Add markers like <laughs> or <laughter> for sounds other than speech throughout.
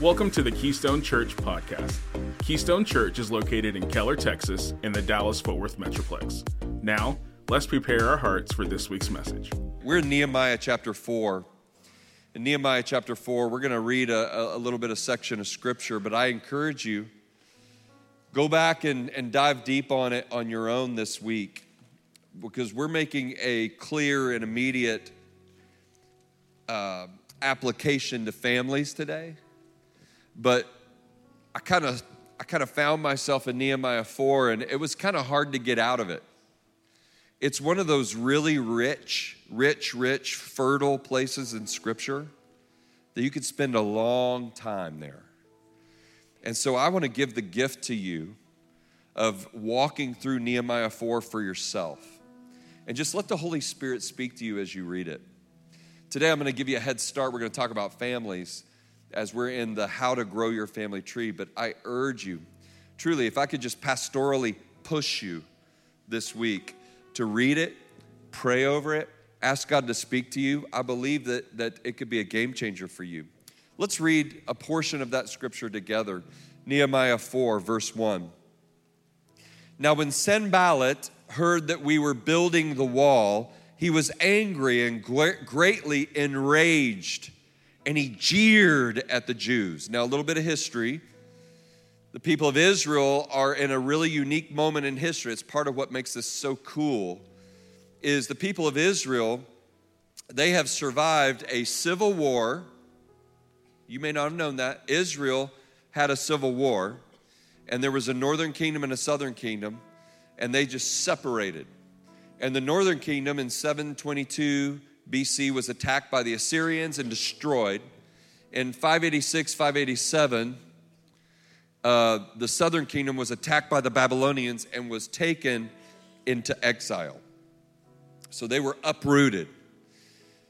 Welcome to the Keystone Church podcast. Keystone Church is located in Keller, Texas, in the Dallas Fort Worth Metroplex. Now, let's prepare our hearts for this week's message. We're in Nehemiah chapter 4. In Nehemiah chapter 4, we're going to read a, a little bit of section of scripture, but I encourage you, go back and, and dive deep on it on your own this week because we're making a clear and immediate uh, application to families today but I kind of I kind of found myself in Nehemiah 4 and it was kind of hard to get out of it. It's one of those really rich, rich, rich, fertile places in scripture that you could spend a long time there. And so I want to give the gift to you of walking through Nehemiah 4 for yourself. And just let the Holy Spirit speak to you as you read it. Today I'm going to give you a head start. We're going to talk about families as we're in the how to grow your family tree. But I urge you, truly, if I could just pastorally push you this week to read it, pray over it, ask God to speak to you, I believe that, that it could be a game changer for you. Let's read a portion of that scripture together Nehemiah 4, verse 1. Now, when Sanballat heard that we were building the wall, he was angry and greatly enraged and he jeered at the Jews. Now, a little bit of history. The people of Israel are in a really unique moment in history. It's part of what makes this so cool. Is the people of Israel, they have survived a civil war. You may not have known that. Israel had a civil war, and there was a northern kingdom and a southern kingdom, and they just separated. And the northern kingdom in 722 BC was attacked by the Assyrians and destroyed. In 586, 587, uh, the southern kingdom was attacked by the Babylonians and was taken into exile. So they were uprooted.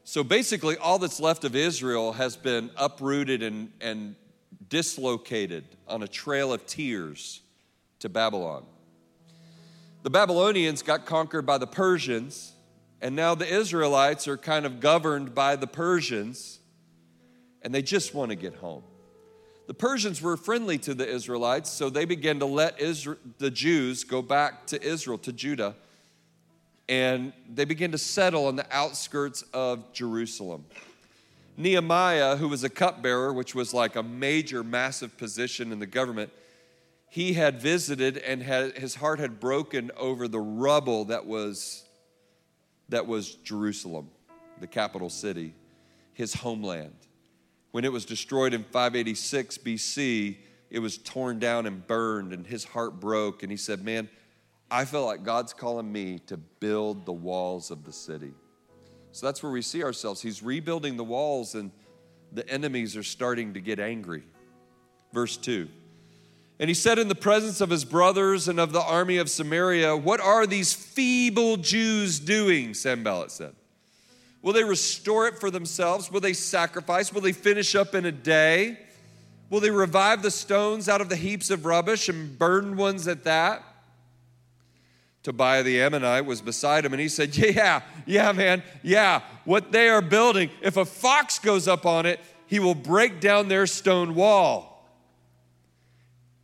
So basically, all that's left of Israel has been uprooted and, and dislocated on a trail of tears to Babylon. The Babylonians got conquered by the Persians and now the Israelites are kind of governed by the Persians, and they just want to get home. The Persians were friendly to the Israelites, so they began to let Israel, the Jews go back to Israel, to Judah, and they began to settle on the outskirts of Jerusalem. Nehemiah, who was a cupbearer, which was like a major, massive position in the government, he had visited and had, his heart had broken over the rubble that was that was Jerusalem, the capital city, his homeland. When it was destroyed in 586 BC, it was torn down and burned, and his heart broke. And he said, Man, I feel like God's calling me to build the walls of the city. So that's where we see ourselves. He's rebuilding the walls, and the enemies are starting to get angry. Verse 2 and he said in the presence of his brothers and of the army of Samaria, What are these feeble Jews doing? Sanballat said. Will they restore it for themselves? Will they sacrifice? Will they finish up in a day? Will they revive the stones out of the heaps of rubbish and burn ones at that? Tobiah the Ammonite was beside him and he said, Yeah, yeah, man, yeah, what they are building, if a fox goes up on it, he will break down their stone wall.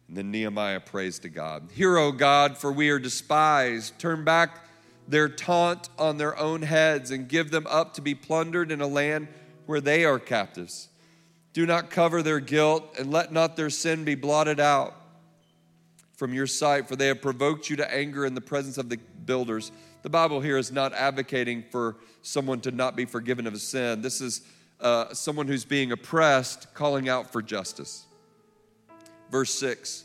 And then Nehemiah prays to God Hear, O God, for we are despised. Turn back their taunt on their own heads and give them up to be plundered in a land where they are captives. Do not cover their guilt and let not their sin be blotted out from your sight, for they have provoked you to anger in the presence of the builders. The Bible here is not advocating for someone to not be forgiven of a sin. This is uh, someone who's being oppressed calling out for justice. Verse 6.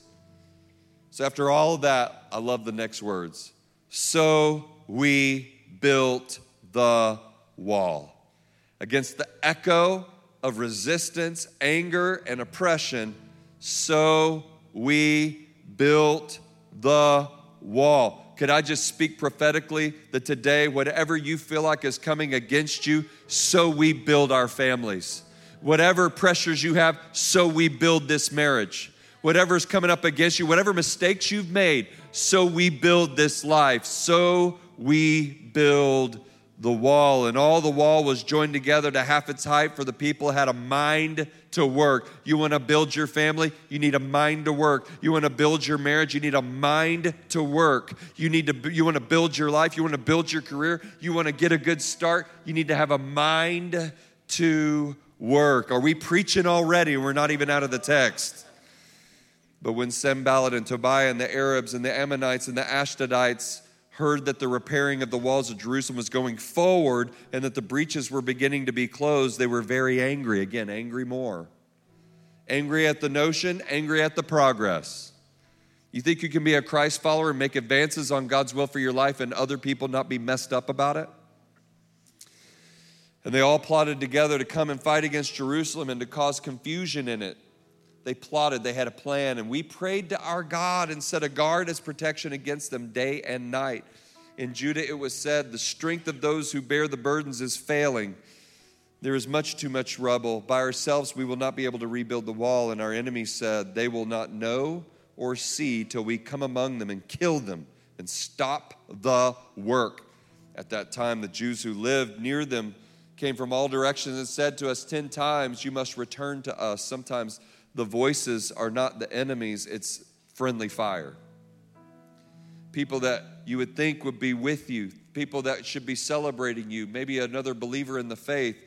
So, after all of that, I love the next words. So we built the wall. Against the echo of resistance, anger, and oppression, so we built the wall. Could I just speak prophetically that today, whatever you feel like is coming against you, so we build our families. Whatever pressures you have, so we build this marriage whatever's coming up against you, whatever mistakes you've made. So we build this life. So we build the wall. And all the wall was joined together to half its height, for the people had a mind to work. You want to build your family? You need a mind to work. You want to build your marriage? You need a mind to work. You need to you want to build your life? You want to build your career? You want to get a good start? You need to have a mind to work. Are we preaching already? We're not even out of the text. But when Sanballat and Tobiah and the Arabs and the Ammonites and the Ashdodites heard that the repairing of the walls of Jerusalem was going forward and that the breaches were beginning to be closed, they were very angry. Again, angry more. Angry at the notion, angry at the progress. You think you can be a Christ follower and make advances on God's will for your life and other people not be messed up about it? And they all plotted together to come and fight against Jerusalem and to cause confusion in it. They plotted, they had a plan, and we prayed to our God and set a guard as protection against them day and night. In Judah, it was said, The strength of those who bear the burdens is failing. There is much too much rubble. By ourselves, we will not be able to rebuild the wall. And our enemies said, They will not know or see till we come among them and kill them and stop the work. At that time, the Jews who lived near them came from all directions and said to us 10 times, You must return to us. Sometimes the voices are not the enemies, it's friendly fire. People that you would think would be with you, people that should be celebrating you, maybe another believer in the faith,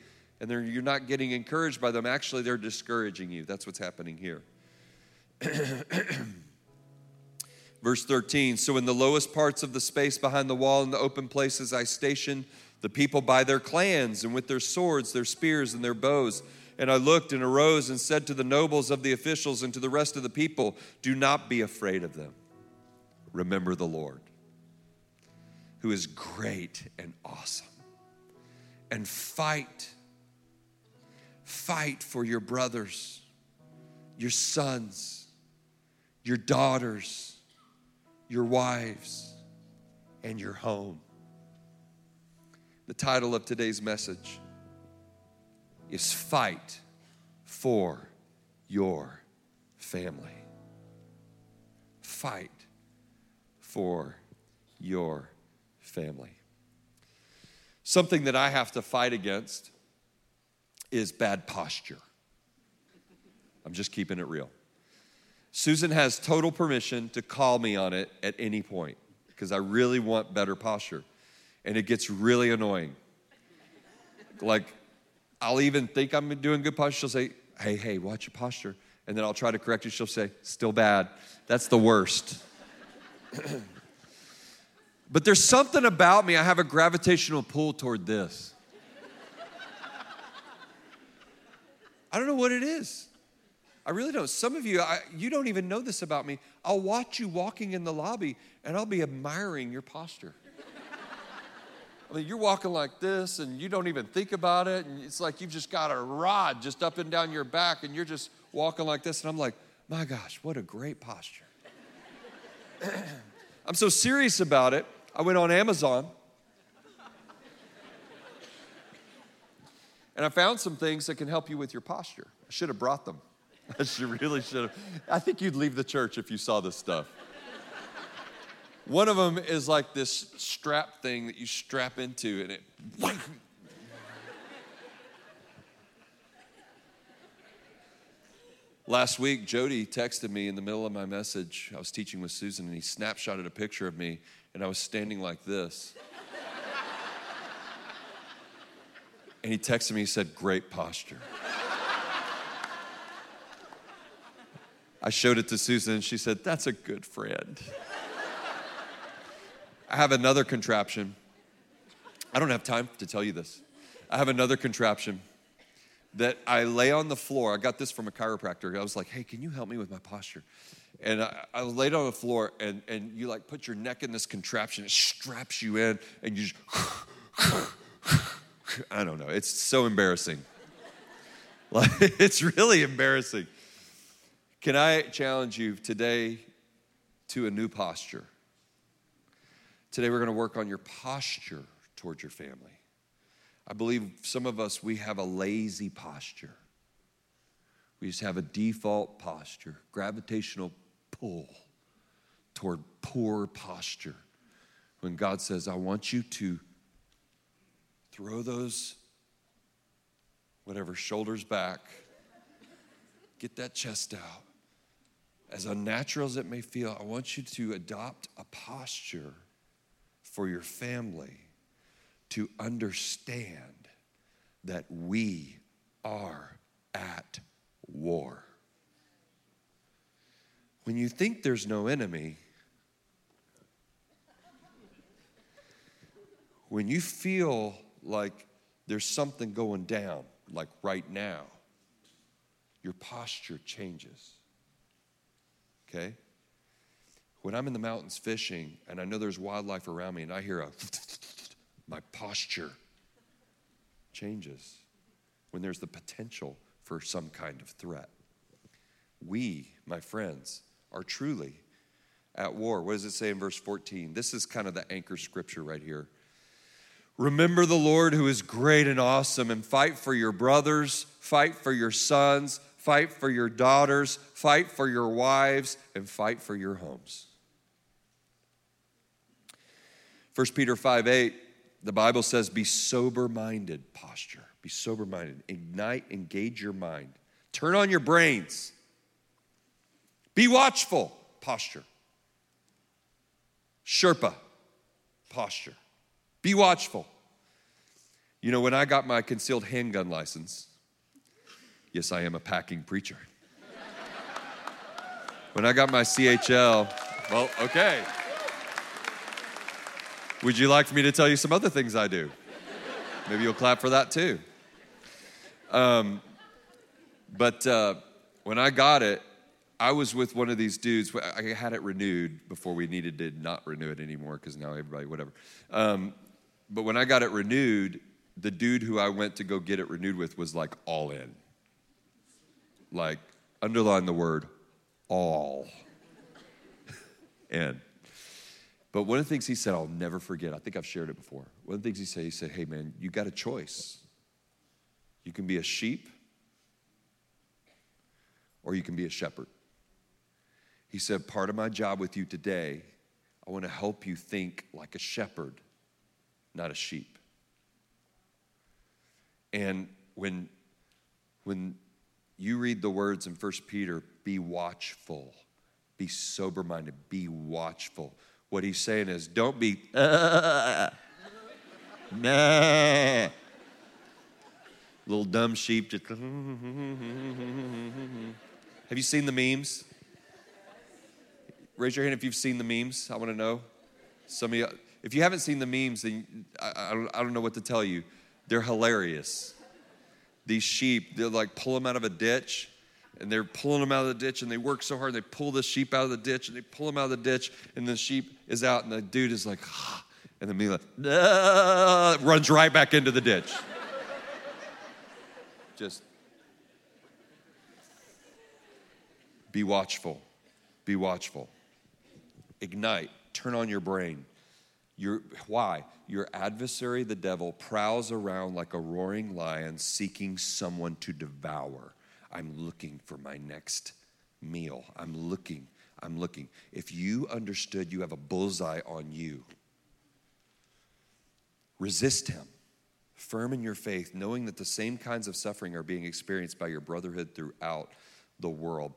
and you're not getting encouraged by them. Actually, they're discouraging you. That's what's happening here. <clears throat> Verse 13 So, in the lowest parts of the space behind the wall, in the open places, I stationed the people by their clans and with their swords, their spears, and their bows. And I looked and arose and said to the nobles of the officials and to the rest of the people, Do not be afraid of them. Remember the Lord, who is great and awesome. And fight. Fight for your brothers, your sons, your daughters, your wives, and your home. The title of today's message is fight for your family. Fight for your family. Something that I have to fight against is bad posture. I'm just keeping it real. Susan has total permission to call me on it at any point because I really want better posture. And it gets really annoying. Like, I'll even think I'm doing good posture. She'll say, Hey, hey, watch your posture. And then I'll try to correct you. She'll say, Still bad. That's the worst. <clears throat> but there's something about me, I have a gravitational pull toward this. I don't know what it is. I really don't. Some of you, I, you don't even know this about me. I'll watch you walking in the lobby and I'll be admiring your posture. I mean, you're walking like this and you don't even think about it. And it's like you've just got a rod just up and down your back and you're just walking like this. And I'm like, my gosh, what a great posture. <clears throat> I'm so serious about it. I went on Amazon and I found some things that can help you with your posture. I should have brought them. <laughs> I should really should have. I think you'd leave the church if you saw this stuff. One of them is like this strap thing that you strap into, and it. <laughs> Last week, Jody texted me in the middle of my message. I was teaching with Susan, and he snapshotted a picture of me, and I was standing like this. and he texted me, he said, Great posture. I showed it to Susan, and she said, That's a good friend. I have another contraption. I don't have time to tell you this. I have another contraption that I lay on the floor. I got this from a chiropractor. I was like, hey, can you help me with my posture? And I, I laid on the floor, and, and you like put your neck in this contraption, it straps you in, and you just, <laughs> I don't know, it's so embarrassing. <laughs> Like, it's really embarrassing. Can I challenge you today to a new posture? Today, we're going to work on your posture towards your family. I believe some of us, we have a lazy posture. We just have a default posture, gravitational pull toward poor posture. When God says, I want you to throw those, whatever, shoulders back, Get that chest out. As unnatural as it may feel, I want you to adopt a posture for your family to understand that we are at war. When you think there's no enemy, when you feel like there's something going down, like right now, your posture changes. Okay? When I'm in the mountains fishing and I know there's wildlife around me and I hear a, <laughs> my posture changes when there's the potential for some kind of threat. We, my friends, are truly at war. What does it say in verse 14? This is kind of the anchor scripture right here. Remember the Lord who is great and awesome, and fight for your brothers, fight for your sons, fight for your daughters, fight for your wives, and fight for your homes. 1 Peter 5 8, the Bible says, Be sober minded posture. Be sober minded. Ignite, engage your mind. Turn on your brains. Be watchful posture. Sherpa posture. Be watchful. You know, when I got my concealed handgun license, yes, I am a packing preacher. <laughs> when I got my CHL, well, okay. Would you like for me to tell you some other things I do? Maybe you'll clap for that too. Um, but uh, when I got it, I was with one of these dudes. I had it renewed before we needed to not renew it anymore because now everybody, whatever. Um, but when I got it renewed, the dude who I went to go get it renewed with was like all in. Like, underline the word all <laughs> in. But one of the things he said, I'll never forget, I think I've shared it before. One of the things he said, he said, Hey man, you got a choice. You can be a sheep or you can be a shepherd. He said, Part of my job with you today, I want to help you think like a shepherd not a sheep. And when, when you read the words in 1 Peter, be watchful, be sober minded, be watchful. What he's saying is don't be, uh, <laughs> nah. Little dumb sheep just. <laughs> Have you seen the memes? Raise your hand if you've seen the memes. I want to know. Some of you, if you haven't seen the memes, then I, I, I don't know what to tell you. They're hilarious. These sheep, they're like pull them out of a ditch, and they're pulling them out of the ditch, and they work so hard, they pull the sheep out of the ditch, and they pull them out of the ditch, and the sheep is out, and the dude is like, ah, and the me like, ah, runs right back into the ditch. <laughs> Just be watchful. Be watchful. Ignite. Turn on your brain. Your, why? Your adversary, the devil, prowls around like a roaring lion seeking someone to devour. I'm looking for my next meal. I'm looking. I'm looking. If you understood you have a bullseye on you, resist him. Firm in your faith, knowing that the same kinds of suffering are being experienced by your brotherhood throughout the world.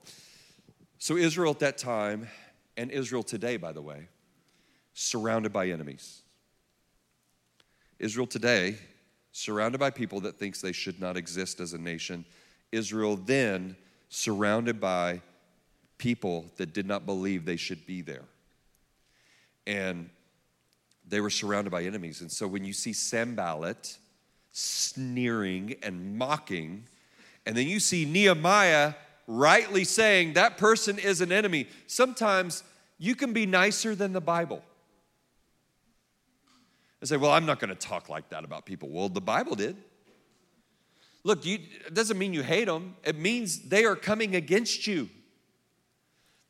So, Israel at that time, and Israel today, by the way, surrounded by enemies. Israel today, surrounded by people that thinks they should not exist as a nation. Israel then surrounded by people that did not believe they should be there. And they were surrounded by enemies. And so when you see Sanballat sneering and mocking, and then you see Nehemiah rightly saying that person is an enemy, sometimes you can be nicer than the Bible and say, Well, I'm not going to talk like that about people. Well, the Bible did. Look, you, it doesn't mean you hate them, it means they are coming against you.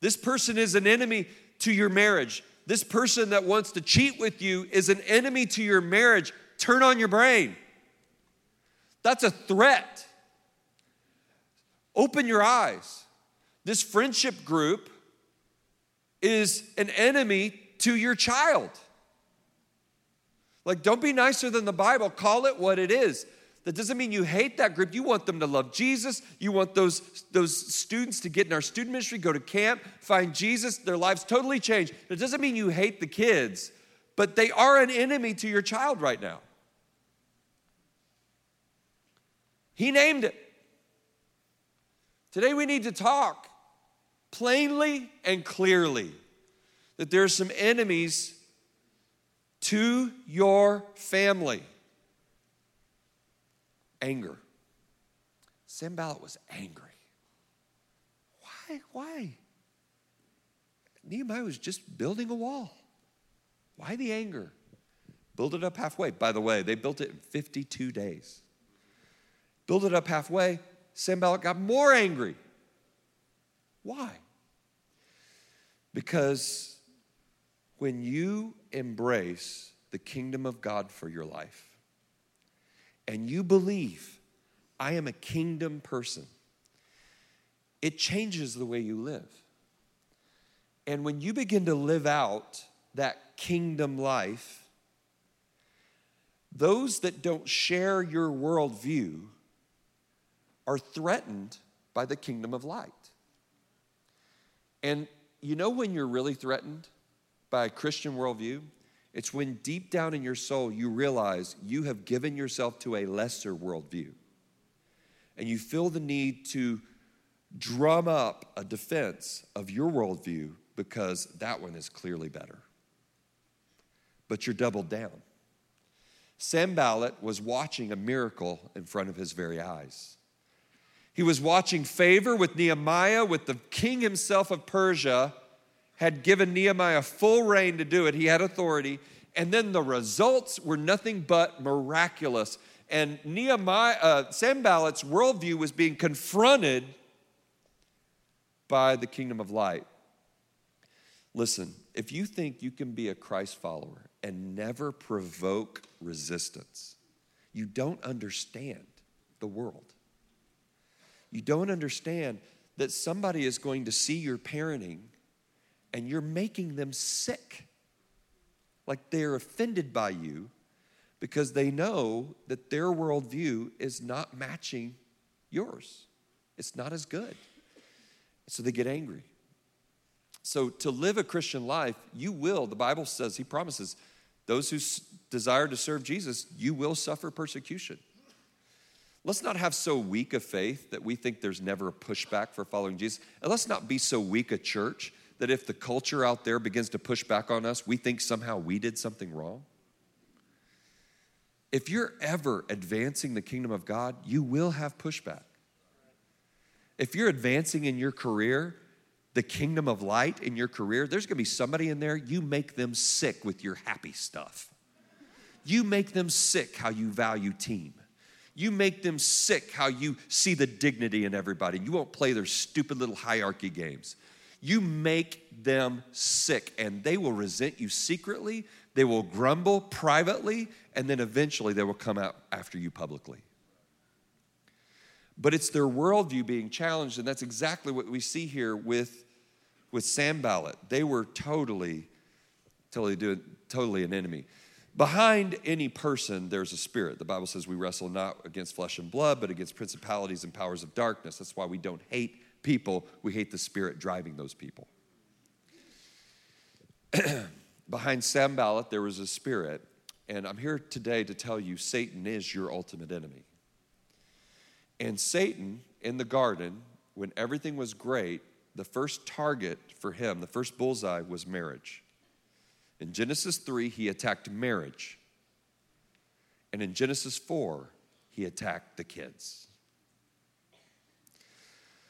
This person is an enemy to your marriage. This person that wants to cheat with you is an enemy to your marriage. Turn on your brain. That's a threat. Open your eyes. This friendship group is an enemy to your child. Like, don't be nicer than the Bible. Call it what it is. That doesn't mean you hate that group. You want them to love Jesus. You want those, those students to get in our student ministry, go to camp, find Jesus, their lives totally change. It doesn't mean you hate the kids, but they are an enemy to your child right now. He named it. Today we need to talk plainly and clearly that there are some enemies to your family. Anger. Sanballat was angry. Why? Why? Nehemiah was just building a wall. Why the anger? Build it up halfway. By the way, they built it in 52 days. Build it up halfway. Sanballat got more angry. Why? Because when you embrace the kingdom of God for your life and you believe, I am a kingdom person, it changes the way you live. And when you begin to live out that kingdom life, those that don't share your worldview are threatened by the kingdom of light. And you know when you're really threatened? by a Christian worldview, it's when deep down in your soul you realize you have given yourself to a lesser worldview. And you feel the need to drum up a defense of your worldview because that one is clearly better. But you're doubled down. Sanballat was watching a miracle in front of his very eyes. He was watching favor with Nehemiah, with the king himself of Persia had given Nehemiah full rein to do it, he had authority, and then the results were nothing but miraculous. And Nehemiah, uh, Sanballat's worldview was being confronted by the kingdom of light. Listen, if you think you can be a Christ follower and never provoke resistance, you don't understand the world. You don't understand that somebody is going to see your parenting and you're making them sick. Like they're offended by you because they know that their worldview is not matching yours. It's not as good. So they get angry. So to live a Christian life, you will, the Bible says, He promises, those who desire to serve Jesus, you will suffer persecution. Let's not have so weak a faith that we think there's never a pushback for following Jesus. And let's not be so weak a church that if the culture out there begins to push back on us, we think somehow we did something wrong? If you're ever advancing the kingdom of God, you will have pushback. If you're advancing in your career, the kingdom of light in your career, there's gonna be somebody in there, you make them sick with your happy stuff. You make them sick how you value team. You make them sick how you see the dignity in everybody. You won't play their stupid little hierarchy games you make them sick and they will resent you secretly, they will grumble privately, and then eventually they will come out after you publicly. But it's their worldview being challenged, and that's exactly what we see here with, with Sanballat. They were totally, totally doing, totally an enemy. Behind any person, there's a spirit. The Bible says we wrestle not against flesh and blood, but against principalities and powers of darkness. That's why we don't hate people, we hate the spirit driving those people. <clears throat> Behind Sanballat, there was a spirit, and I'm here today to tell you Satan is your ultimate enemy. And Satan in the garden, when everything was great, the first target for him, the first bullseye, was marriage. In Genesis 3, he attacked marriage. And in Genesis 4, he attacked the kids.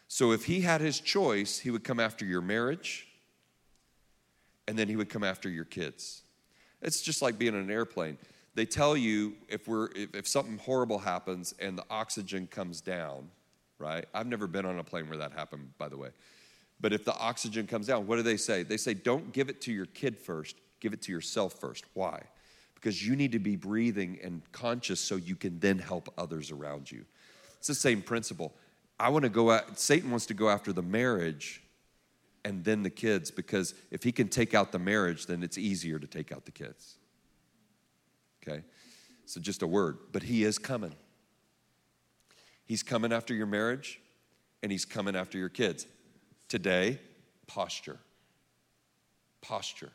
So if he had his choice, he would come after your marriage and then he would come after your kids. It's just like being on an airplane. They tell you if we're if, if something horrible happens and the oxygen comes down, right? I've never been on a plane where that happened, by the way. But if the oxygen comes down, what do they say? They say, don't give it to your kid first, give it to yourself first. Why? Because you need to be breathing and conscious so you can then help others around you. It's the same principle. I want to go out, Satan wants to go after the marriage and then the kids because if he can take out the marriage, then it's easier to take out the kids. Okay? So just a word, but he is coming. He's coming after your marriage and he's coming after your kids. Today, posture. Posture.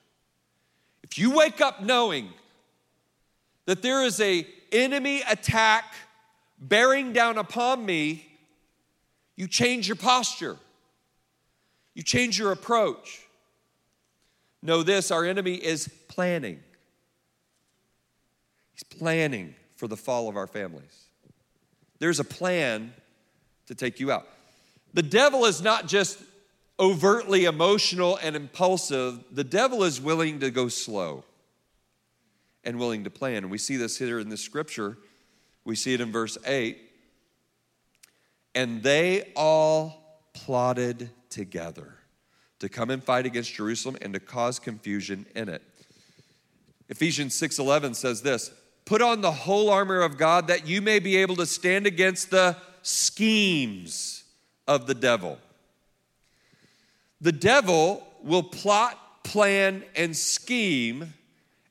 If you wake up knowing that there is a enemy attack bearing down upon me, you change your posture. You change your approach. Know this our enemy is planning. He's planning for the fall of our families. There's a plan to take you out. The devil is not just overtly emotional and impulsive, the devil is willing to go slow and willing to plan. And we see this here in the scripture. We see it in verse 8. And they all plotted together to come and fight against Jerusalem and to cause confusion in it. Ephesians 6:11 says this, "Put on the whole armor of God that you may be able to stand against the schemes of the devil." The devil will plot, plan and scheme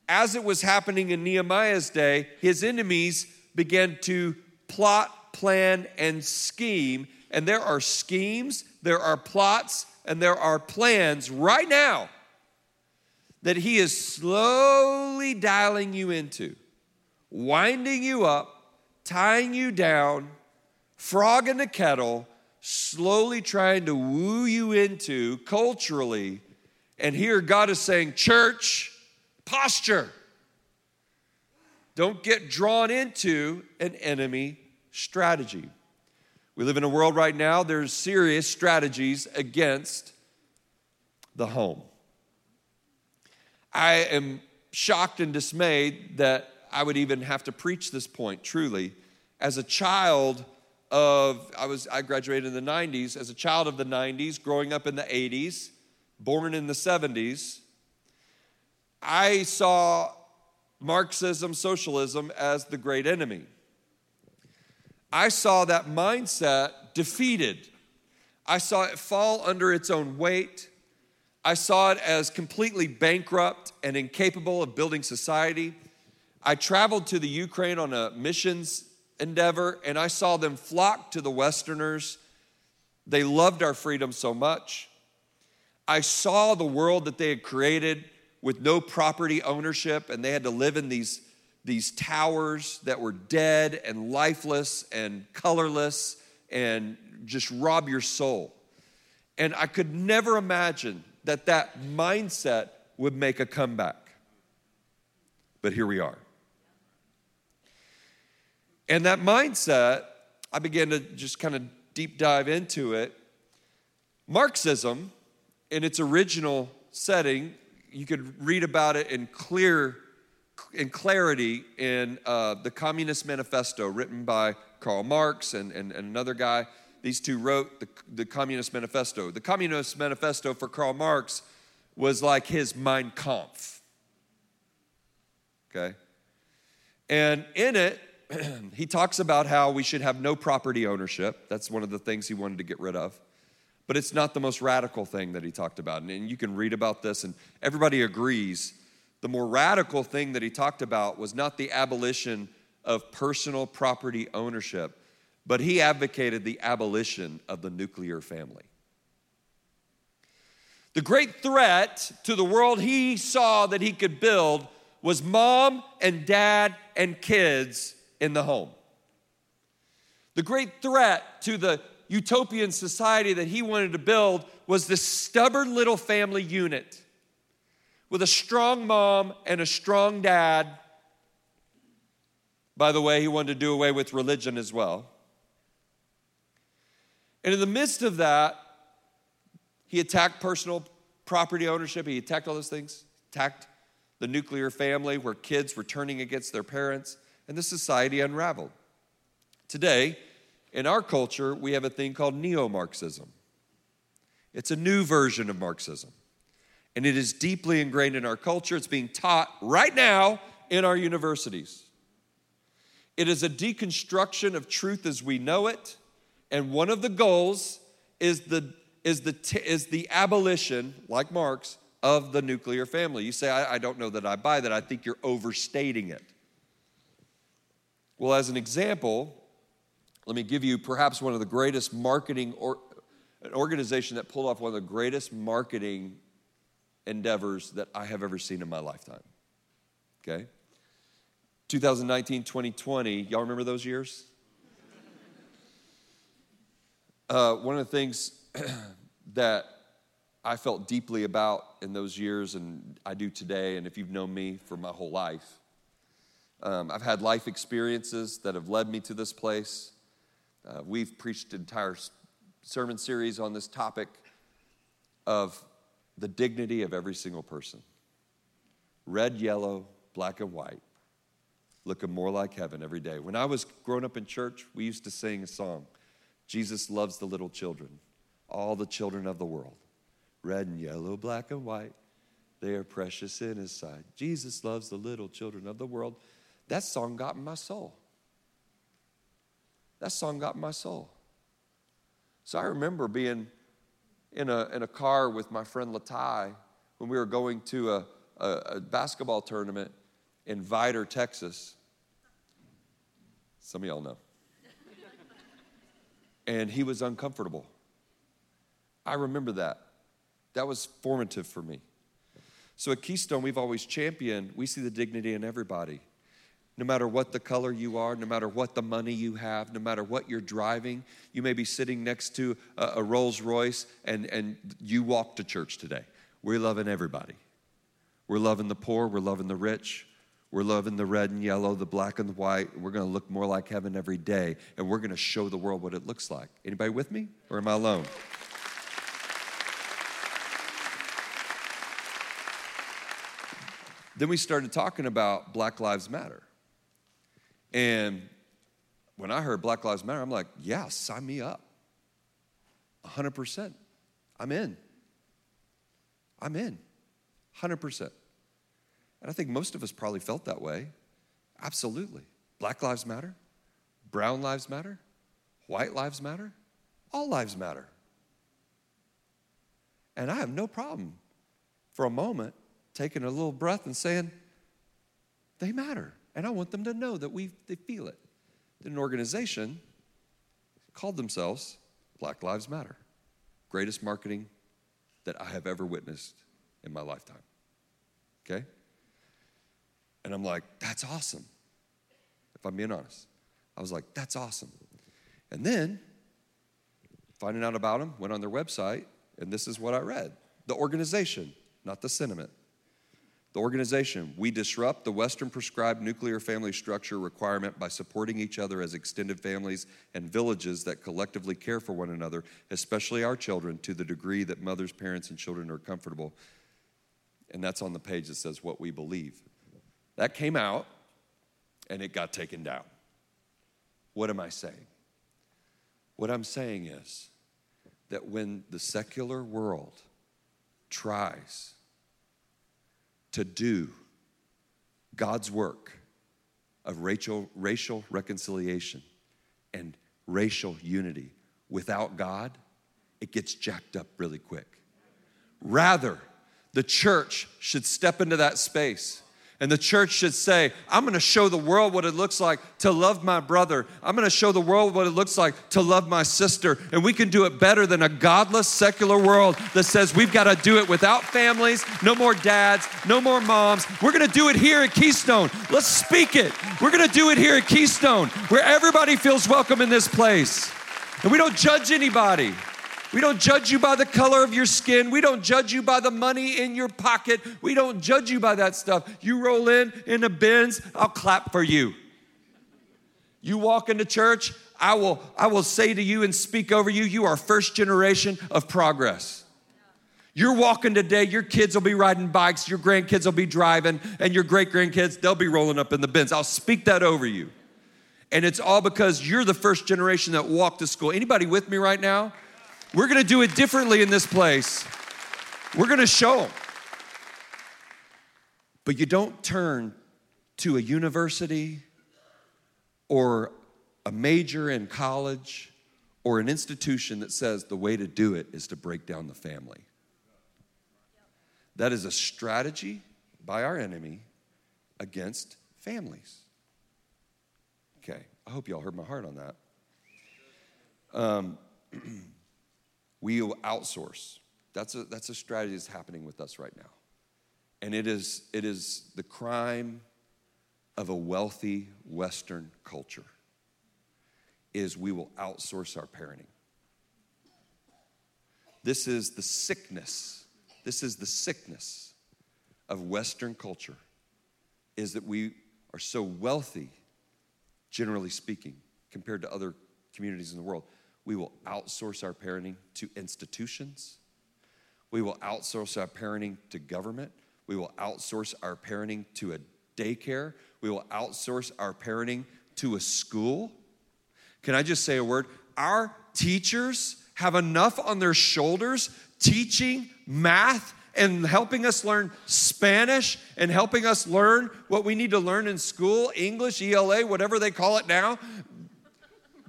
as it was happening in Nehemiah's day. His enemies began to plot, plan and scheme, and there are schemes, there are plots, and there are plans right now that He is slowly dialing you into, winding you up, tying you down, frog in the kettle, slowly trying to woo you into culturally. And here God is saying, Church, posture. Don't get drawn into an enemy strategy. We live in a world right now, there's serious strategies against the home. I am shocked and dismayed that I would even have to preach this point truly. As a child of, I, was, I graduated in the 90s, as a child of the 90s, growing up in the 80s, born in the 70s, I saw Marxism, socialism as the great enemy. I saw that mindset defeated. I saw it fall under its own weight. I saw it as completely bankrupt and incapable of building society. I traveled to the Ukraine on a missions endeavor and I saw them flock to the Westerners. They loved our freedom so much. I saw the world that they had created with no property ownership and they had to live in these, these towers that were dead and lifeless and colorless and just rob your soul. And I could never imagine that that mindset would make a comeback. But here we are. And that mindset, I began to just kind of deep dive into it. Marxism, in its original setting, you could read about it in clear in clarity in uh, the Communist Manifesto written by Karl Marx and, and, and another guy these two wrote the, the Communist Manifesto. The Communist Manifesto for Karl Marx was like his Mein Kampf. Okay? And in it, <clears throat> he talks about how we should have no property ownership. That's one of the things he wanted to get rid of. But it's not the most radical thing that he talked about. And you can read about this, and everybody agrees. The more radical thing that he talked about was not the abolition of personal property ownership, but he advocated the abolition of the nuclear family. The great threat to the world he saw that he could build was mom and dad and kids in the home. The great threat to the utopian society that he wanted to build was this stubborn little family unit with a strong mom and a strong dad. By the way, he wanted to do away with religion as well. And in the midst of that, he attacked personal property ownership, he attacked all those things, attacked the nuclear family where kids were turning against their parents, and the society unraveled. Today, in our culture, we have a thing called neo Marxism. It's a new version of Marxism, and it is deeply ingrained in our culture. It's being taught right now in our universities. It is a deconstruction of truth as we know it and one of the goals is the, is the, is the abolition, like Marx, of the nuclear family. You say, I, I don't know that I buy that. I think you're overstating it. Well, as an example, Let me give you perhaps one of the greatest marketing or an organization that pulled off one of the greatest marketing endeavors that I have ever seen in my lifetime. Okay? 2019, 2020, y'all remember those years? Uh, one of the things <clears throat> that I felt deeply about in those years, and I do today, and if you've known me for my whole life, um, I've had life experiences that have led me to this place. Uh, we've preached entire sermon series on this topic of the dignity of every single person red, yellow, black, and white, looking more like heaven every day. When I was growing up in church, we used to sing a song Jesus loves the little children, all the children of the world. Red and yellow, black and white, they are precious in his sight. Jesus loves the little children of the world. That song got in my soul. That song got in my soul. So I remember being in a, in a car with my friend Latai when we were going to a, a, a basketball tournament in Vidor, Texas. Some of y'all know. and he was uncomfortable. I remember that. That was formative for me. So at Keystone, we've always championed, we see the dignity in everybody. No matter what the color you are, no matter what the money you have, no matter what you're driving, you may be sitting next to a, a Rolls Royce and, and you walk to church today. We're loving everybody. We're loving the poor, we're loving the rich, we're loving the red and yellow, the black and the white. We're going to look more like heaven every day, and we're going to show the world what it looks like. Anybody with me, or am I alone? then we started talking about Black Lives Matter. And when I heard Black Lives Matter, I'm like, yeah, sign me up. 100%. I'm in. I'm in. 100%. And I think most of us probably felt that way. Absolutely. Black lives matter. Brown lives matter. White lives matter. All lives matter. And I have no problem for a moment taking a little breath and saying, they matter. And I want them to know that we, they feel it. Then an organization called themselves Black Lives Matter. Greatest marketing that I have ever witnessed in my lifetime. Okay? And I'm like, that's awesome. If I'm being honest, I was like, that's awesome. And then, finding out about them, went on their website, and this is what I read the organization, not the sentiment. The organization, we disrupt the Western prescribed nuclear family structure requirement by supporting each other as extended families and villages that collectively care for one another, especially our children, to the degree that mothers, parents, and children are comfortable. And that's on the page that says what we believe. That came out and it got taken down. What am I saying? What I'm saying is that when the secular world tries to do God's work of racial, racial reconciliation and racial unity without God, it gets jacked up really quick. Rather, the church should step into that space and the church should say, I'm gonna show the world what it looks like to love my brother. I'm gonna show the world what it looks like to love my sister. And we can do it better than a godless, secular world that says we've gotta do it without families, no more dads, no more moms. We're gonna do it here at Keystone. Let's speak it. We're gonna do it here at Keystone, where everybody feels welcome in this place. And we don't judge anybody. We don't judge you by the color of your skin. We don't judge you by the money in your pocket. We don't judge you by that stuff. You roll in in a Benz, I'll clap for you. You walk into church, I will, I will say to you and speak over you, you are first generation of progress. You're walking today, your kids will be riding bikes, your grandkids will be driving, and your great grandkids, they'll be rolling up in the Benz. I'll speak that over you. And it's all because you're the first generation that walked to school. Anybody with me right now? We're going to do it differently in this place. We're going to show them. But you don't turn to a university or a major in college or an institution that says the way to do it is to break down the family. That is a strategy by our enemy against families. Okay, I hope y'all heard my heart on that. Um, <clears throat> we will outsource. That's a, that's a strategy that's happening with us right now. And it is, it is the crime of a wealthy Western culture is we will outsource our parenting. This is the sickness. This is the sickness of Western culture is that we are so wealthy, generally speaking, compared to other communities in the world. We will outsource our parenting to institutions. We will outsource our parenting to government. We will outsource our parenting to a daycare. We will outsource our parenting to a school. Can I just say a word? Our teachers have enough on their shoulders teaching math and helping us learn Spanish and helping us learn what we need to learn in school, English, ELA, whatever they call it now.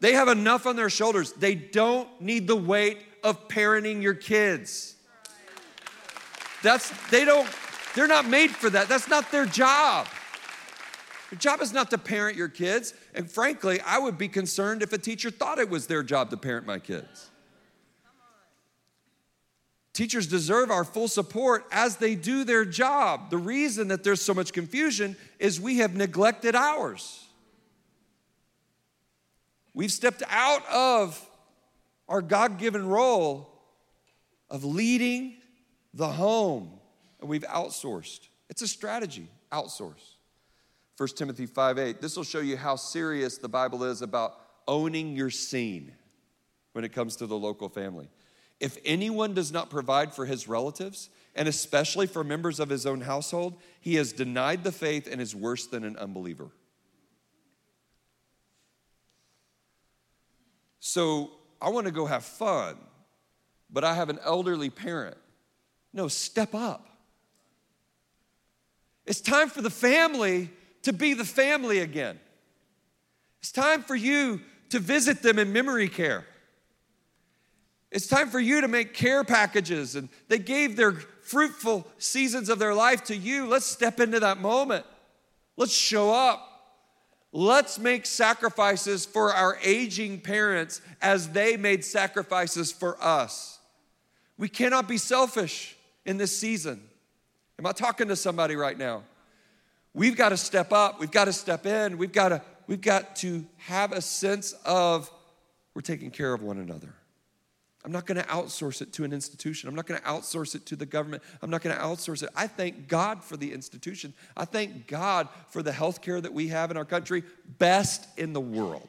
They have enough on their shoulders. They don't need the weight of parenting your kids. That's they don't they're not made for that. That's not their job. Their job is not to parent your kids. And frankly, I would be concerned if a teacher thought it was their job to parent my kids. Teachers deserve our full support as they do their job. The reason that there's so much confusion is we have neglected ours. We've stepped out of our God given role of leading the home, and we've outsourced. It's a strategy, outsource. 1 Timothy 5 8. This will show you how serious the Bible is about owning your scene when it comes to the local family. If anyone does not provide for his relatives, and especially for members of his own household, he has denied the faith and is worse than an unbeliever. So I want to go have fun, but I have an elderly parent. No, step up. It's time for the family to be the family again. It's time for you to visit them in memory care. It's time for you to make care packages. And they gave their fruitful seasons of their life to you. Let's step into that moment. Let's show up. Let's make sacrifices for our aging parents as they made sacrifices for us. We cannot be selfish in this season. Am I talking to somebody right now? We've got to step up. We've got to step in. We've got to, we've got to have a sense of we're taking care of one another. I'm not going to outsource it to an institution. I'm not going to outsource it to the government. I'm not going to outsource it. I thank God for the institution. I thank God for the health care that we have in our country, best in the world.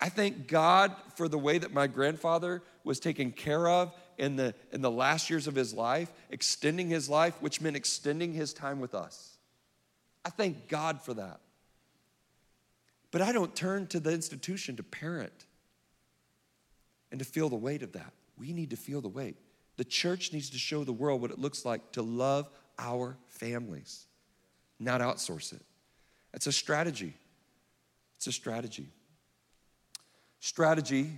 I thank God for the way that my grandfather was taken care of in the, in the last years of his life, extending his life, which meant extending his time with us. I thank God for that. But I don't turn to the institution to parent and to feel the weight of that. We need to feel the weight. The church needs to show the world what it looks like to love our families, not outsource it. It's a strategy. It's a strategy. Strategy,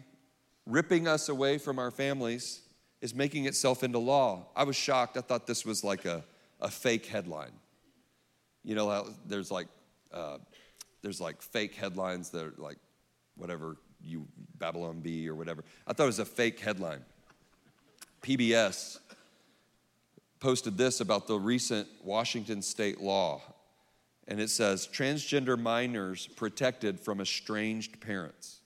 ripping us away from our families, is making itself into law. I was shocked. I thought this was like a, a fake headline. You know, there's like, uh, there's like fake headlines that are like, whatever, you Babylon Bee or whatever. I thought it was a fake headline. PBS posted this about the recent Washington state law. And it says transgender minors protected from estranged parents.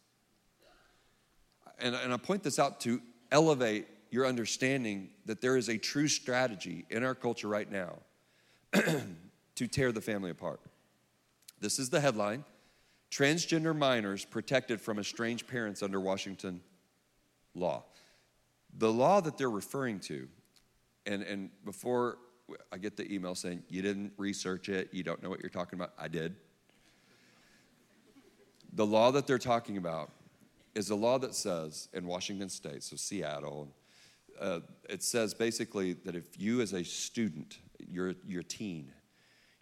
And, and I point this out to elevate your understanding that there is a true strategy in our culture right now <clears throat> to tear the family apart. This is the headline transgender minors protected from estranged parents under Washington law. The law that they're referring to, and, and before I get the email saying, you didn't research it, you don't know what you're talking about, I did. The law that they're talking about is a law that says in Washington state, so Seattle, uh, it says basically that if you as a student, you're, you're a teen,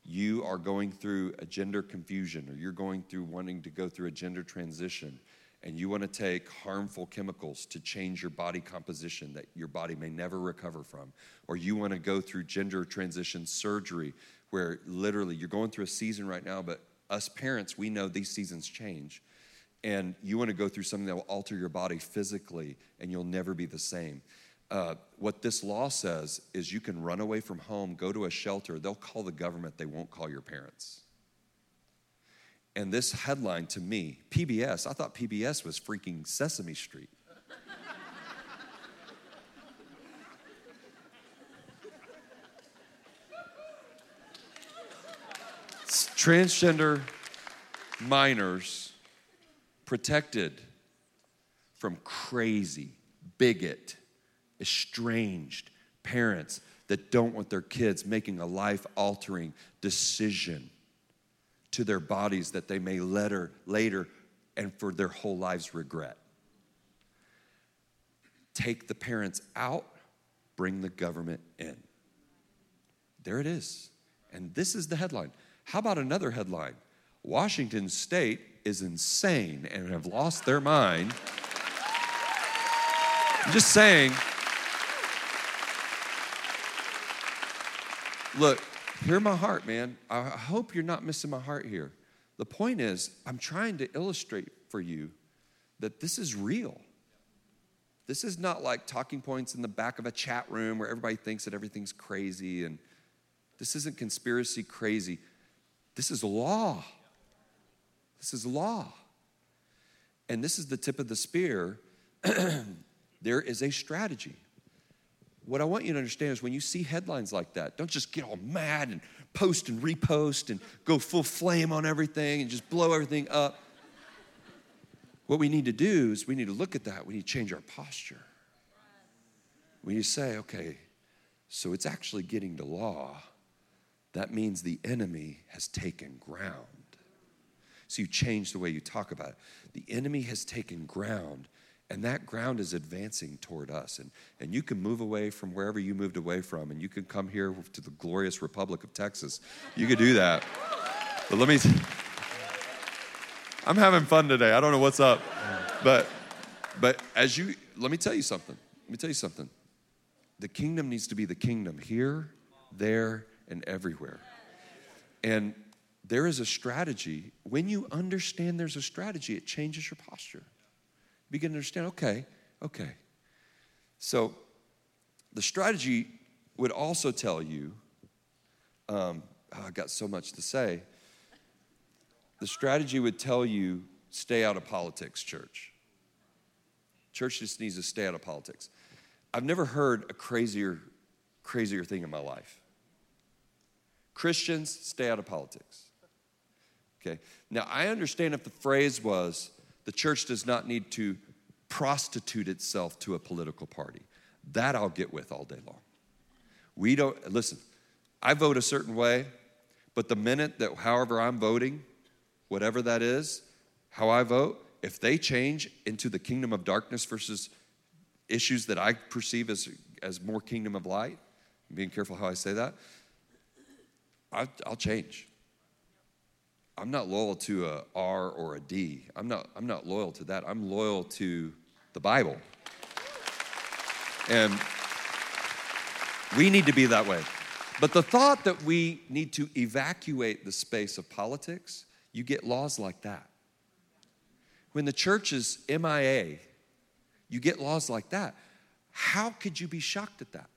you are going through a gender confusion or you're going through wanting to go through a gender transition and you want to take harmful chemicals to change your body composition that your body may never recover from, or you want to go through gender transition surgery where literally you're going through a season right now, but us parents, we know these seasons change. and you want to go through something that will alter your body physically and you'll never be the same. Uh, what this law says is you can run away from home, go to a shelter, they'll call the government, they won't call your parents. And this headline to me, PBS, I thought PBS was freaking Sesame Street. Transgender minors protected from crazy, bigot, estranged parents that don't want their kids making a life altering decision to their bodies that they may later, later and for their whole lives regret. Take the parents out, bring the government in. There it is. And this is the headline. How about another headline? Washington State is insane and have lost their mind. I'm just saying. Look, hear my heart, man. I hope you're not missing my heart here. The point is, I'm trying to illustrate for you that this is real. This is not like talking points in the back of a chat room where everybody thinks that everything's crazy and this isn't conspiracy crazy. This is law. This is law. And this is the tip of the spear. <clears throat> there is a strategy. What I want you to understand is when you see headlines like that, don't just get all mad and post and repost and go full flame on everything and just blow everything up. What we need to do is we need to look at that. We need to change our posture. We need to say, okay, so it's actually getting to law that means the enemy has taken ground. So you change the way you talk about it. The enemy has taken ground, and that ground is advancing toward us. And, and you can move away from wherever you moved away from, and you can come here to the glorious Republic of Texas. You could do that. But let me, I'm having fun today. I don't know what's up. But, but as you, let me tell you something. Let me tell you something. The kingdom needs to be the kingdom here, there, and everywhere. And there is a strategy. When you understand there's a strategy, it changes your posture. Begin to understand, okay, okay. So the strategy would also tell you, um, oh, I got so much to say. The strategy would tell you, stay out of politics, church. Church just needs to stay out of politics. I've never heard a crazier, crazier thing in my life. Christians, stay out of politics. Okay. Now, I understand if the phrase was the church does not need to prostitute itself to a political party. That I'll get with all day long. We don't, listen, I vote a certain way, but the minute that, however, I'm voting, whatever that is, how I vote, if they change into the kingdom of darkness versus issues that I perceive as, as more kingdom of light, I'm being careful how I say that, I, will change. I'm not loyal to a R or a D. I'm not, I'm not loyal to that. I'm loyal to the Bible. And we need to be that way. But the thought that we need to evacuate the space of politics, you get laws like that. When the church is MIA, you get laws like that. How could you be shocked at that?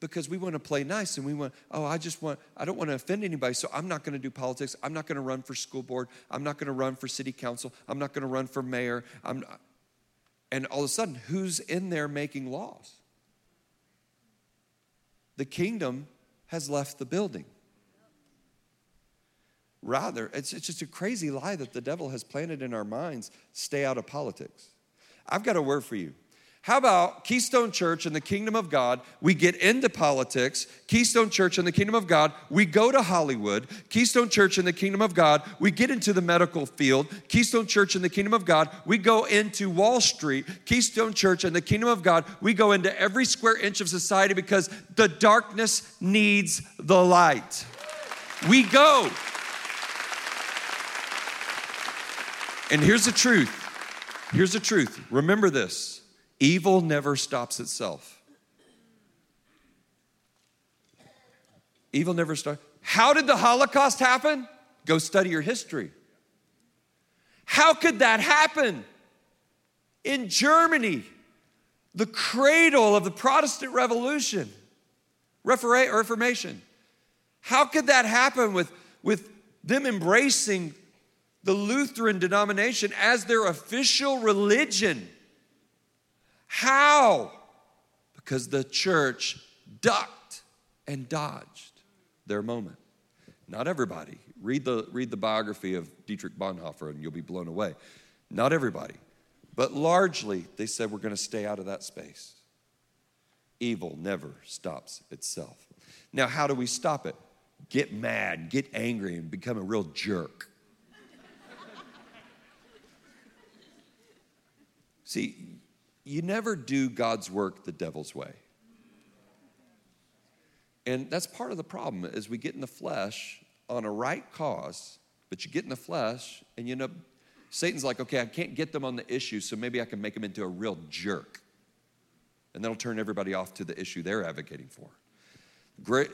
Because we want to play nice and we want, oh, I just want, I don't want to offend anybody, so I'm not going to do politics. I'm not going to run for school board. I'm not going to run for city council. I'm not going to run for mayor. I'm not. And all of a sudden, who's in there making laws? The kingdom has left the building. Rather, it's, it's just a crazy lie that the devil has planted in our minds stay out of politics. I've got a word for you. How about Keystone Church and the kingdom of God? We get into politics. Keystone Church and the kingdom of God, we go to Hollywood. Keystone Church and the kingdom of God, we get into the medical field. Keystone Church and the kingdom of God, we go into Wall Street. Keystone Church and the kingdom of God, we go into every square inch of society because the darkness needs the light. We go. And here's the truth. Here's the truth. Remember this Evil never stops itself. Evil never starts. How did the Holocaust happen? Go study your history. How could that happen? In Germany, the cradle of the Protestant Revolution, Reformation. How could that happen with, with them embracing the Lutheran denomination as their official religion? How? Because the church ducked and dodged their moment. Not everybody. Read the, read the biography of Dietrich Bonhoeffer and you'll be blown away. Not everybody. But largely, they said, we're going to stay out of that space. Evil never stops itself. Now, how do we stop it? Get mad, get angry, and become a real jerk. See, you never do God's work the devil's way. And that's part of the problem is we get in the flesh on a right cause, but you get in the flesh and you know Satan's like, okay, I can't get them on the issue, so maybe I can make them into a real jerk. And that'll turn everybody off to the issue they're advocating for.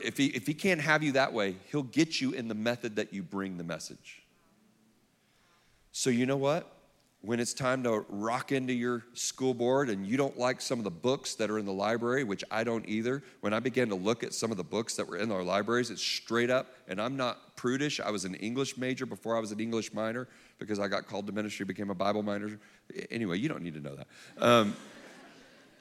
If, he, if he can't have you that way, he'll get you in the method that you bring the message. So, you know what? When it's time to rock into your school board and you don't like some of the books that are in the library, which I don't either, when I began to look at some of the books that were in our libraries, it's straight up, and I'm not prudish. I was an English major before I was an English minor because I got called to ministry, became a Bible minor. Anyway, you don't need to know that. Um,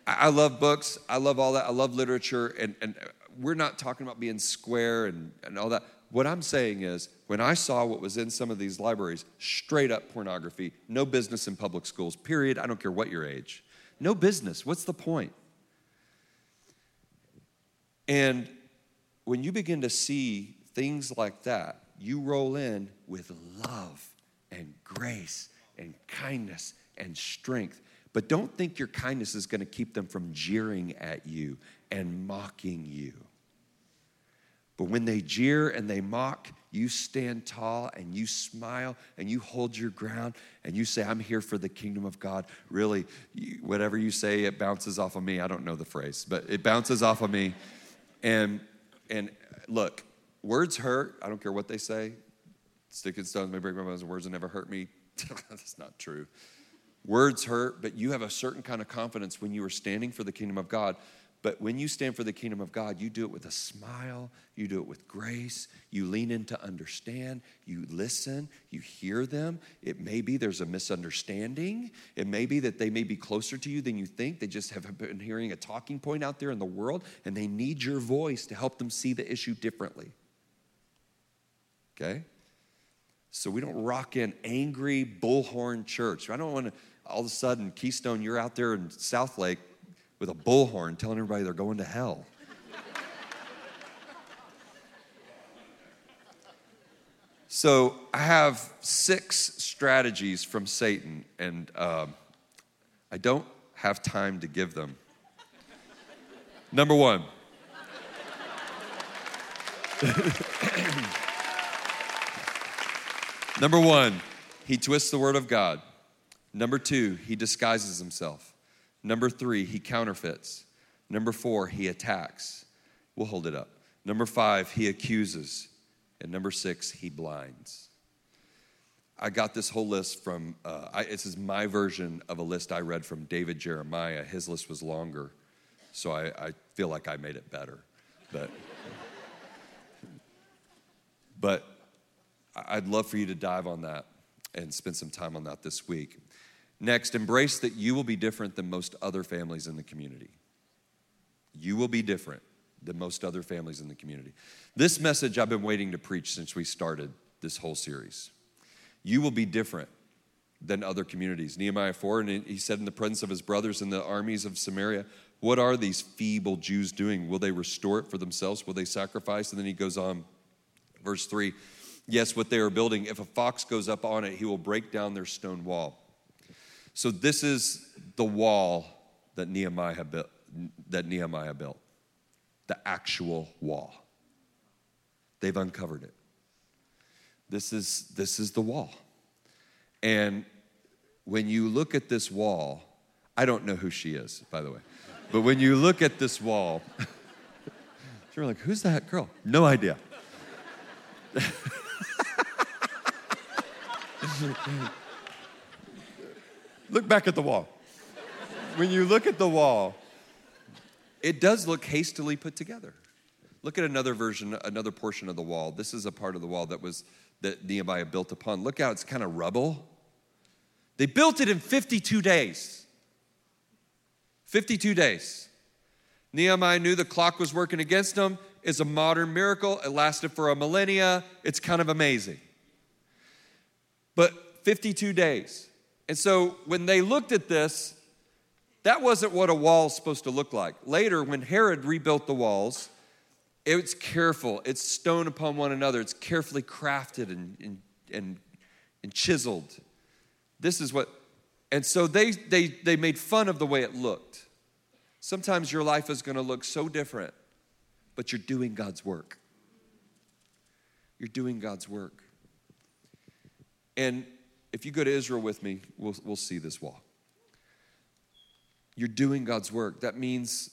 I love books. I love all that. I love literature. And, and we're not talking about being square and, and all that. What I'm saying is, when I saw what was in some of these libraries, straight up pornography, no business in public schools, period. I don't care what your age. No business. What's the point? And when you begin to see things like that, you roll in with love and grace and kindness and strength. But don't think your kindness is going to keep them from jeering at you and mocking you. But when they jeer and they mock, you stand tall and you smile and you hold your ground and you say, I'm here for the kingdom of God. Really, whatever you say, it bounces off of me. I don't know the phrase, but it bounces off of me. And, and look, words hurt. I don't care what they say. Stick and stones may break my bones, words will never hurt me. <laughs> That's not true. Words hurt, but you have a certain kind of confidence when you are standing for the kingdom of God but when you stand for the kingdom of God, you do it with a smile, you do it with grace, you lean in to understand, you listen, you hear them. It may be there's a misunderstanding. It may be that they may be closer to you than you think. They just have been hearing a talking point out there in the world, and they need your voice to help them see the issue differently. Okay? So we don't rock in angry bullhorn church. I don't want to all of a sudden, Keystone, you're out there in Southlake with a bullhorn telling everybody they're going to hell. so I have six strategies from Satan, and um, I don't have time to give them. Number one. <laughs> Number one, he twists the word of God. Number two, he disguises himself. Number three, he counterfeits. Number four, he attacks. We'll hold it up. Number five, he accuses. And number six, he blinds. I got this whole list from, uh, I, this is my version of a list I read from David Jeremiah. His list was longer, so I, I feel like I made it better. But, but I'd love for you to dive on that and spend some time on that this week. Next, embrace that you will be different than most other families in the community. You will be different than most other families in the community. This message I've been waiting to preach since we started this whole series. You will be different than other communities. Nehemiah 4, and he said in the presence of his brothers in the armies of Samaria, What are these feeble Jews doing? Will they restore it for themselves? Will they sacrifice? And then he goes on, verse 3 Yes, what they are building, if a fox goes up on it, he will break down their stone wall. So this is the wall that Nehemiah built, that Nehemiah built. The actual wall. They've uncovered it. This is this is the wall. And when you look at this wall, I don't know who she is, by the way. But when you look at this wall, <laughs> you're like, who's that girl? No idea. <laughs> look back at the wall. when you look at the wall, it does look hastily put together. Look at another version, another portion of the wall. This is a part of the wall that was that Nehemiah built upon. Look how it's kind of rubble. They built it in 52 days. 52 days. Nehemiah knew the clock was working against him. It's a modern miracle. It lasted for a millennia. It's kind of amazing. But 52 days. And so when they looked at this, that wasn't what a wall is supposed to look like. Later, when Herod rebuilt the walls, it's careful. It's stone upon one another. It's carefully crafted and, and, and, and chiseled. This is what, and so they, they, they made fun of the way it looked. Sometimes your life is going to look so different, but you're doing God's work. You're doing God's work. And if you go to Israel with me, we'll, we'll see this wall. You're doing God's work. That means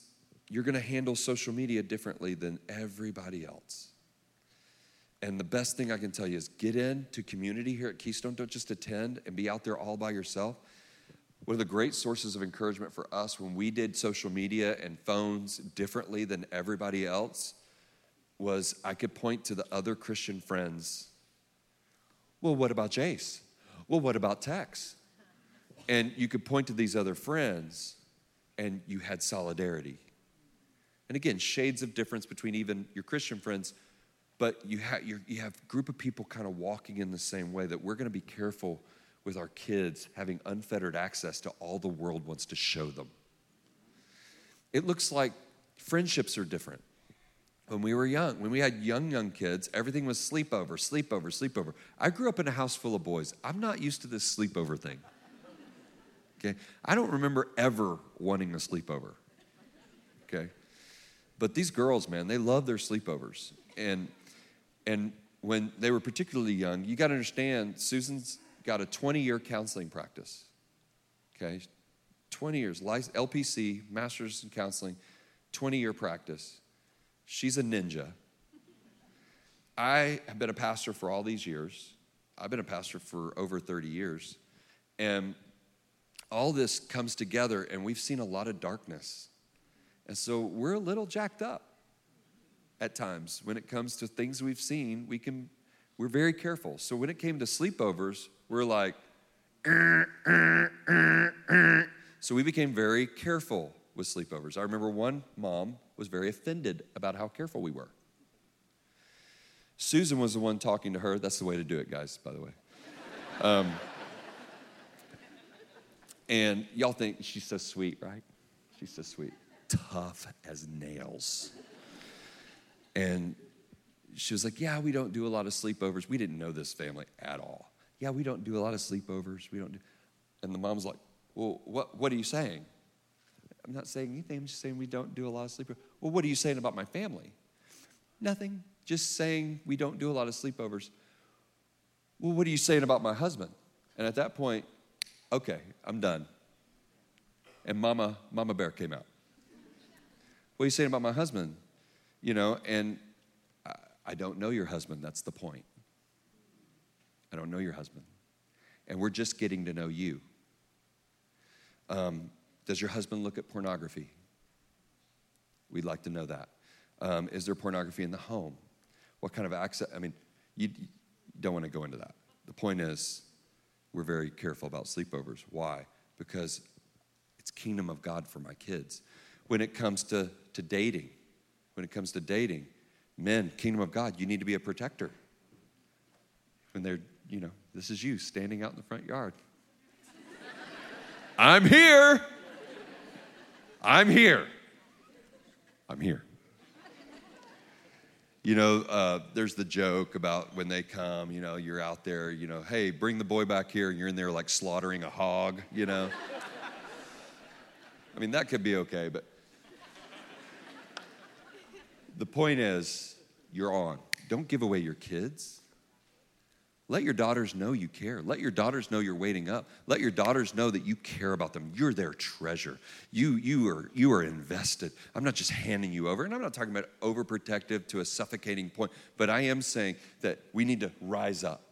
you're going to handle social media differently than everybody else. And the best thing I can tell you is get into community here at Keystone. Don't just attend and be out there all by yourself. One of the great sources of encouragement for us when we did social media and phones differently than everybody else was I could point to the other Christian friends. Well, what about Jace? Well, what about tax? And you could point to these other friends and you had solidarity. And again, shades of difference between even your Christian friends, but you, ha- you have a group of people kind of walking in the same way that we're going to be careful with our kids having unfettered access to all the world wants to show them. It looks like friendships are different. When we were young, when we had young, young kids, everything was sleepover, sleepover, sleepover. I grew up in a house full of boys. I'm not used to this sleepover thing. Okay? I don't remember ever wanting a sleepover. Okay? But these girls, man, they love their sleepovers. And and when they were particularly young, you got to understand Susan's got a 20 year counseling practice. Okay? 20 years, LPC, master's in counseling, 20 year practice. She's a ninja. I have been a pastor for all these years. I've been a pastor for over 30 years. And all this comes together, and we've seen a lot of darkness. And so we're a little jacked up at times when it comes to things we've seen. We can, we're very careful. So when it came to sleepovers, we're like, uh, uh, uh, so we became very careful with sleepovers. I remember one mom was very offended about how careful we were. Susan was the one talking to her. That's the way to do it, guys, by the way. Um, and y'all think she's so sweet, right? She's so sweet. Tough as nails. And she was like, Yeah, we don't do a lot of sleepovers. We didn't know this family at all. Yeah, we don't do a lot of sleepovers. We don't do. And the mom's like, Well, what, what are you saying? I'm not saying anything. I'm just saying we don't do a lot of sleepovers. Well, what are you saying about my family? Nothing. Just saying we don't do a lot of sleepovers. Well, what are you saying about my husband? And at that point, okay, I'm done. And Mama, Mama Bear came out. What are you saying about my husband? You know, and I, I don't know your husband. That's the point. I don't know your husband. And we're just getting to know you. Um, does your husband look at pornography? We'd like to know that. Um, is there pornography in the home? What kind of access? I mean, you, you don't want to go into that. The point is, we're very careful about sleepovers. Why? Because it's kingdom of God for my kids. When it comes to, to dating, when it comes to dating, men, kingdom of God, you need to be a protector. When they're, you know, this is you standing out in the front yard. <laughs> I'm here. I'm here. I'm here. You know, uh, there's the joke about when they come, you know, you're out there, you know, hey, bring the boy back here, and you're in there like slaughtering a hog, you know. I mean, that could be okay, but the point is, you're on. Don't give away your kids. Let your daughters know you care. Let your daughters know you're waiting up. Let your daughters know that you care about them. You're their treasure. You, you, are, you are invested. I'm not just handing you over, and I'm not talking about overprotective to a suffocating point, but I am saying that we need to rise up.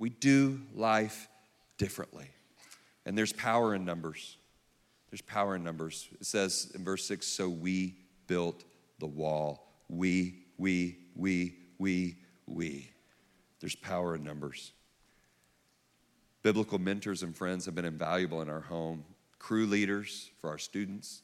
We do life differently. And there's power in numbers. There's power in numbers. It says in verse 6 so we built the wall. We, we, we, we, we. There's power in numbers. Biblical mentors and friends have been invaluable in our home. Crew leaders for our students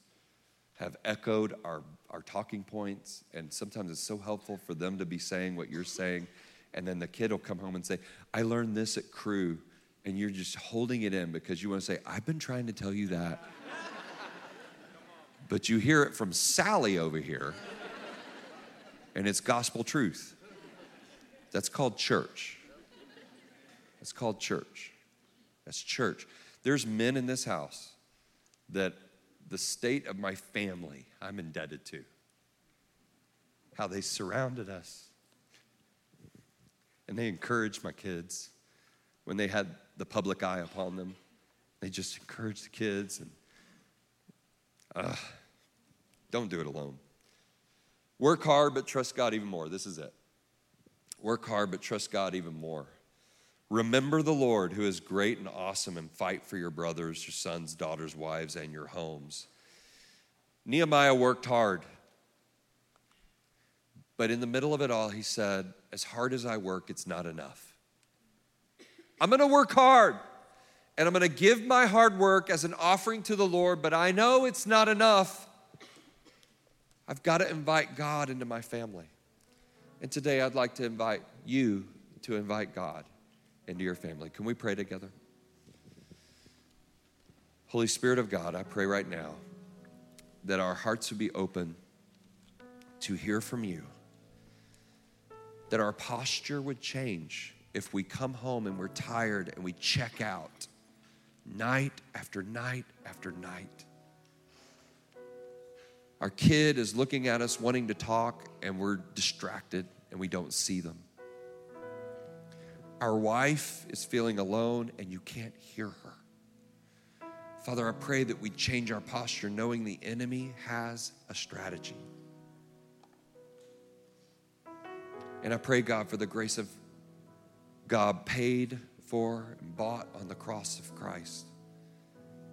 have echoed our, our talking points, and sometimes it's so helpful for them to be saying what you're saying. And then the kid will come home and say, I learned this at crew, and you're just holding it in because you want to say, I've been trying to tell you that. but you hear it from Sally over here, and it's gospel truth. That's called church. That's called church. That's church. There's men in this house that the state of my family I'm indebted to. How they surrounded us. And they encouraged my kids when they had the public eye upon them. They just encouraged the kids and uh, don't do it alone. Work hard, but trust God even more. This is it. Work hard, but trust God even more. Remember the Lord who is great and awesome and fight for your brothers, your sons, daughters, wives, and your homes. Nehemiah worked hard. But in the middle of it all, he said, As hard as I work, it's not enough. I'm gonna work hard and I'm gonna give my hard work as an offering to the Lord, but I know it's not enough. I've got to invite God into my family. And today I'd like to invite you to invite God into your family. Can we pray together? Holy Spirit of God, I pray right now that our hearts would be open to hear from you, that our posture would change if we come home and we're tired and we check out night after night after night. Our kid is looking at us wanting to talk and we're distracted and we don't see them. Our wife is feeling alone and you can't hear her. Father, I pray that we change our posture knowing the enemy has a strategy. And I pray, God, for the grace of God paid for and bought on the cross of Christ,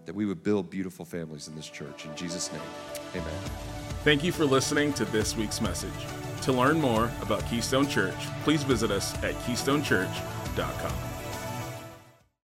that we would build beautiful families in this church. In Jesus' name, amen. Thank you for listening to this week's message. To learn more about Keystone Church, please visit us at keystonechurch.com.